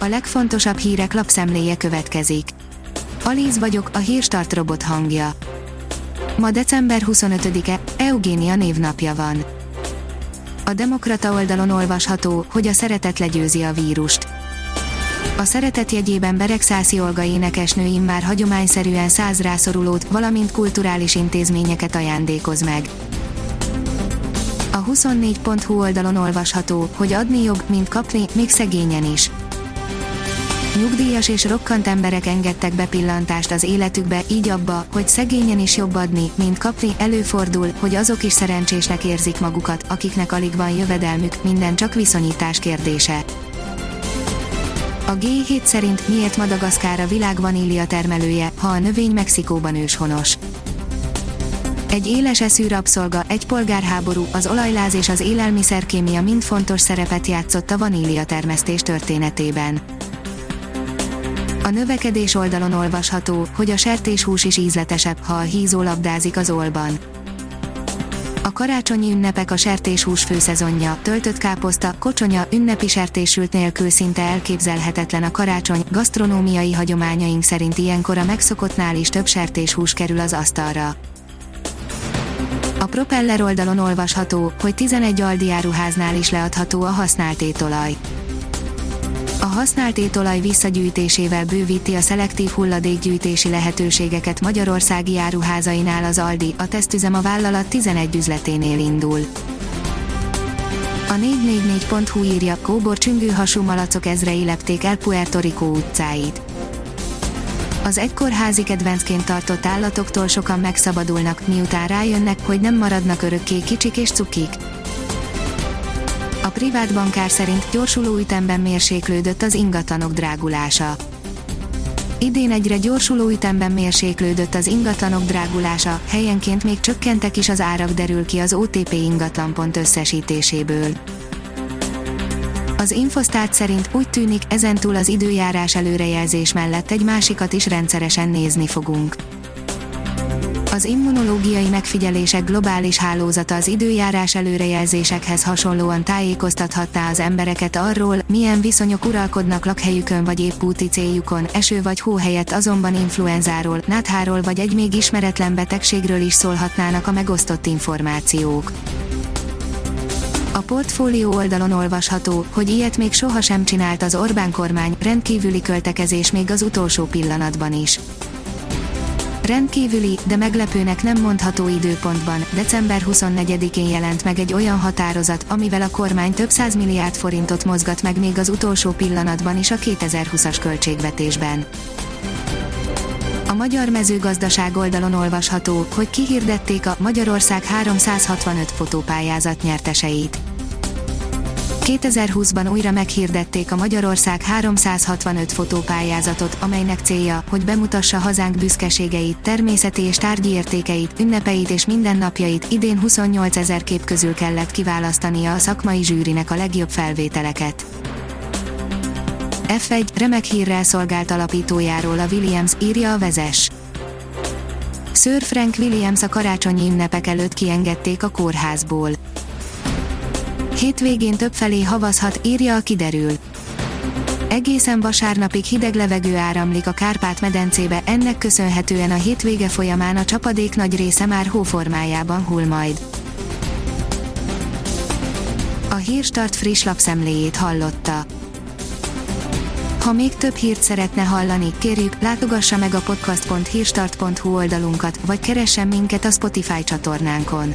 a legfontosabb hírek lapszemléje következik. Alíz vagyok, a hírstart robot hangja. Ma december 25-e, Eugénia névnapja van. A Demokrata oldalon olvasható, hogy a szeretet legyőzi a vírust. A szeretet jegyében Beregszászi Olga énekesnő immár hagyományszerűen száz rászorulót, valamint kulturális intézményeket ajándékoz meg. A 24.hu oldalon olvasható, hogy adni jobb, mint kapni, még szegényen is. Nyugdíjas és rokkant emberek engedtek bepillantást az életükbe, így abba, hogy szegényen is jobb adni, mint kapni, előfordul, hogy azok is szerencsésnek érzik magukat, akiknek alig van jövedelmük, minden csak viszonyítás kérdése. A G7 szerint miért Madagaszkár a világ vanília termelője, ha a növény Mexikóban őshonos. Egy éles eszű rabszolga, egy polgárháború, az olajláz és az élelmiszerkémia mind fontos szerepet játszott a vanília termesztés történetében. A növekedés oldalon olvasható, hogy a sertéshús is ízletesebb, ha a hízó labdázik az olban. A karácsonyi ünnepek a sertéshús főszezonja, töltött káposzta, kocsonya, ünnepi sertésült nélkül szinte elképzelhetetlen a karácsony, gasztronómiai hagyományaink szerint ilyenkor a megszokottnál is több sertéshús kerül az asztalra. A Propeller oldalon olvasható, hogy 11 Aldi áruháznál is leadható a használt étolaj. Használt étolaj visszagyűjtésével bővíti a szelektív hulladékgyűjtési lehetőségeket Magyarországi áruházainál az Aldi, a tesztüzem a vállalat 11 üzleténél indul. A 444.hu írja, kóbor csüngő hasú malacok ezrei lepték el Puerto Rico utcáit. Az egykor házi kedvencként tartott állatoktól sokan megszabadulnak, miután rájönnek, hogy nem maradnak örökké kicsik és cukik. Privát bankár szerint gyorsuló ütemben mérséklődött az ingatlanok drágulása. Idén egyre gyorsuló ütemben mérséklődött az ingatlanok drágulása, helyenként még csökkentek is az árak derül ki az OTP ingatlanpont összesítéséből. Az Infosztát szerint úgy tűnik, ezentúl az időjárás előrejelzés mellett egy másikat is rendszeresen nézni fogunk. Az immunológiai megfigyelések globális hálózata az időjárás előrejelzésekhez hasonlóan tájékoztathatná az embereket arról, milyen viszonyok uralkodnak lakhelyükön vagy épp úti céljukon, eső vagy hó helyett azonban influenzáról, nátháról vagy egy még ismeretlen betegségről is szólhatnának a megosztott információk. A portfólió oldalon olvasható, hogy ilyet még sohasem csinált az Orbán kormány, rendkívüli költekezés még az utolsó pillanatban is. Rendkívüli, de meglepőnek nem mondható időpontban, december 24-én jelent meg egy olyan határozat, amivel a kormány több milliárd forintot mozgat meg még az utolsó pillanatban is a 2020-as költségvetésben. A magyar mezőgazdaság oldalon olvasható, hogy kihirdették a Magyarország 365 fotópályázat nyerteseit. 2020-ban újra meghirdették a Magyarország 365 fotópályázatot, amelynek célja, hogy bemutassa hazánk büszkeségeit, természeti és tárgyi értékeit, ünnepeit és mindennapjait. Idén 28 ezer kép közül kellett kiválasztania a szakmai zsűrinek a legjobb felvételeket. F1 remek hírrel szolgált alapítójáról a Williams, írja a vezes. Sir Frank Williams a karácsonyi ünnepek előtt kiengedték a kórházból. Hétvégén többfelé havazhat, írja a kiderül. Egészen vasárnapig hideg levegő áramlik a Kárpát-medencébe, ennek köszönhetően a hétvége folyamán a csapadék nagy része már hóformájában hull majd. A Hírstart friss lapszemléjét hallotta. Ha még több hírt szeretne hallani, kérjük, látogassa meg a podcast.hírstart.hu oldalunkat, vagy keressen minket a Spotify csatornánkon.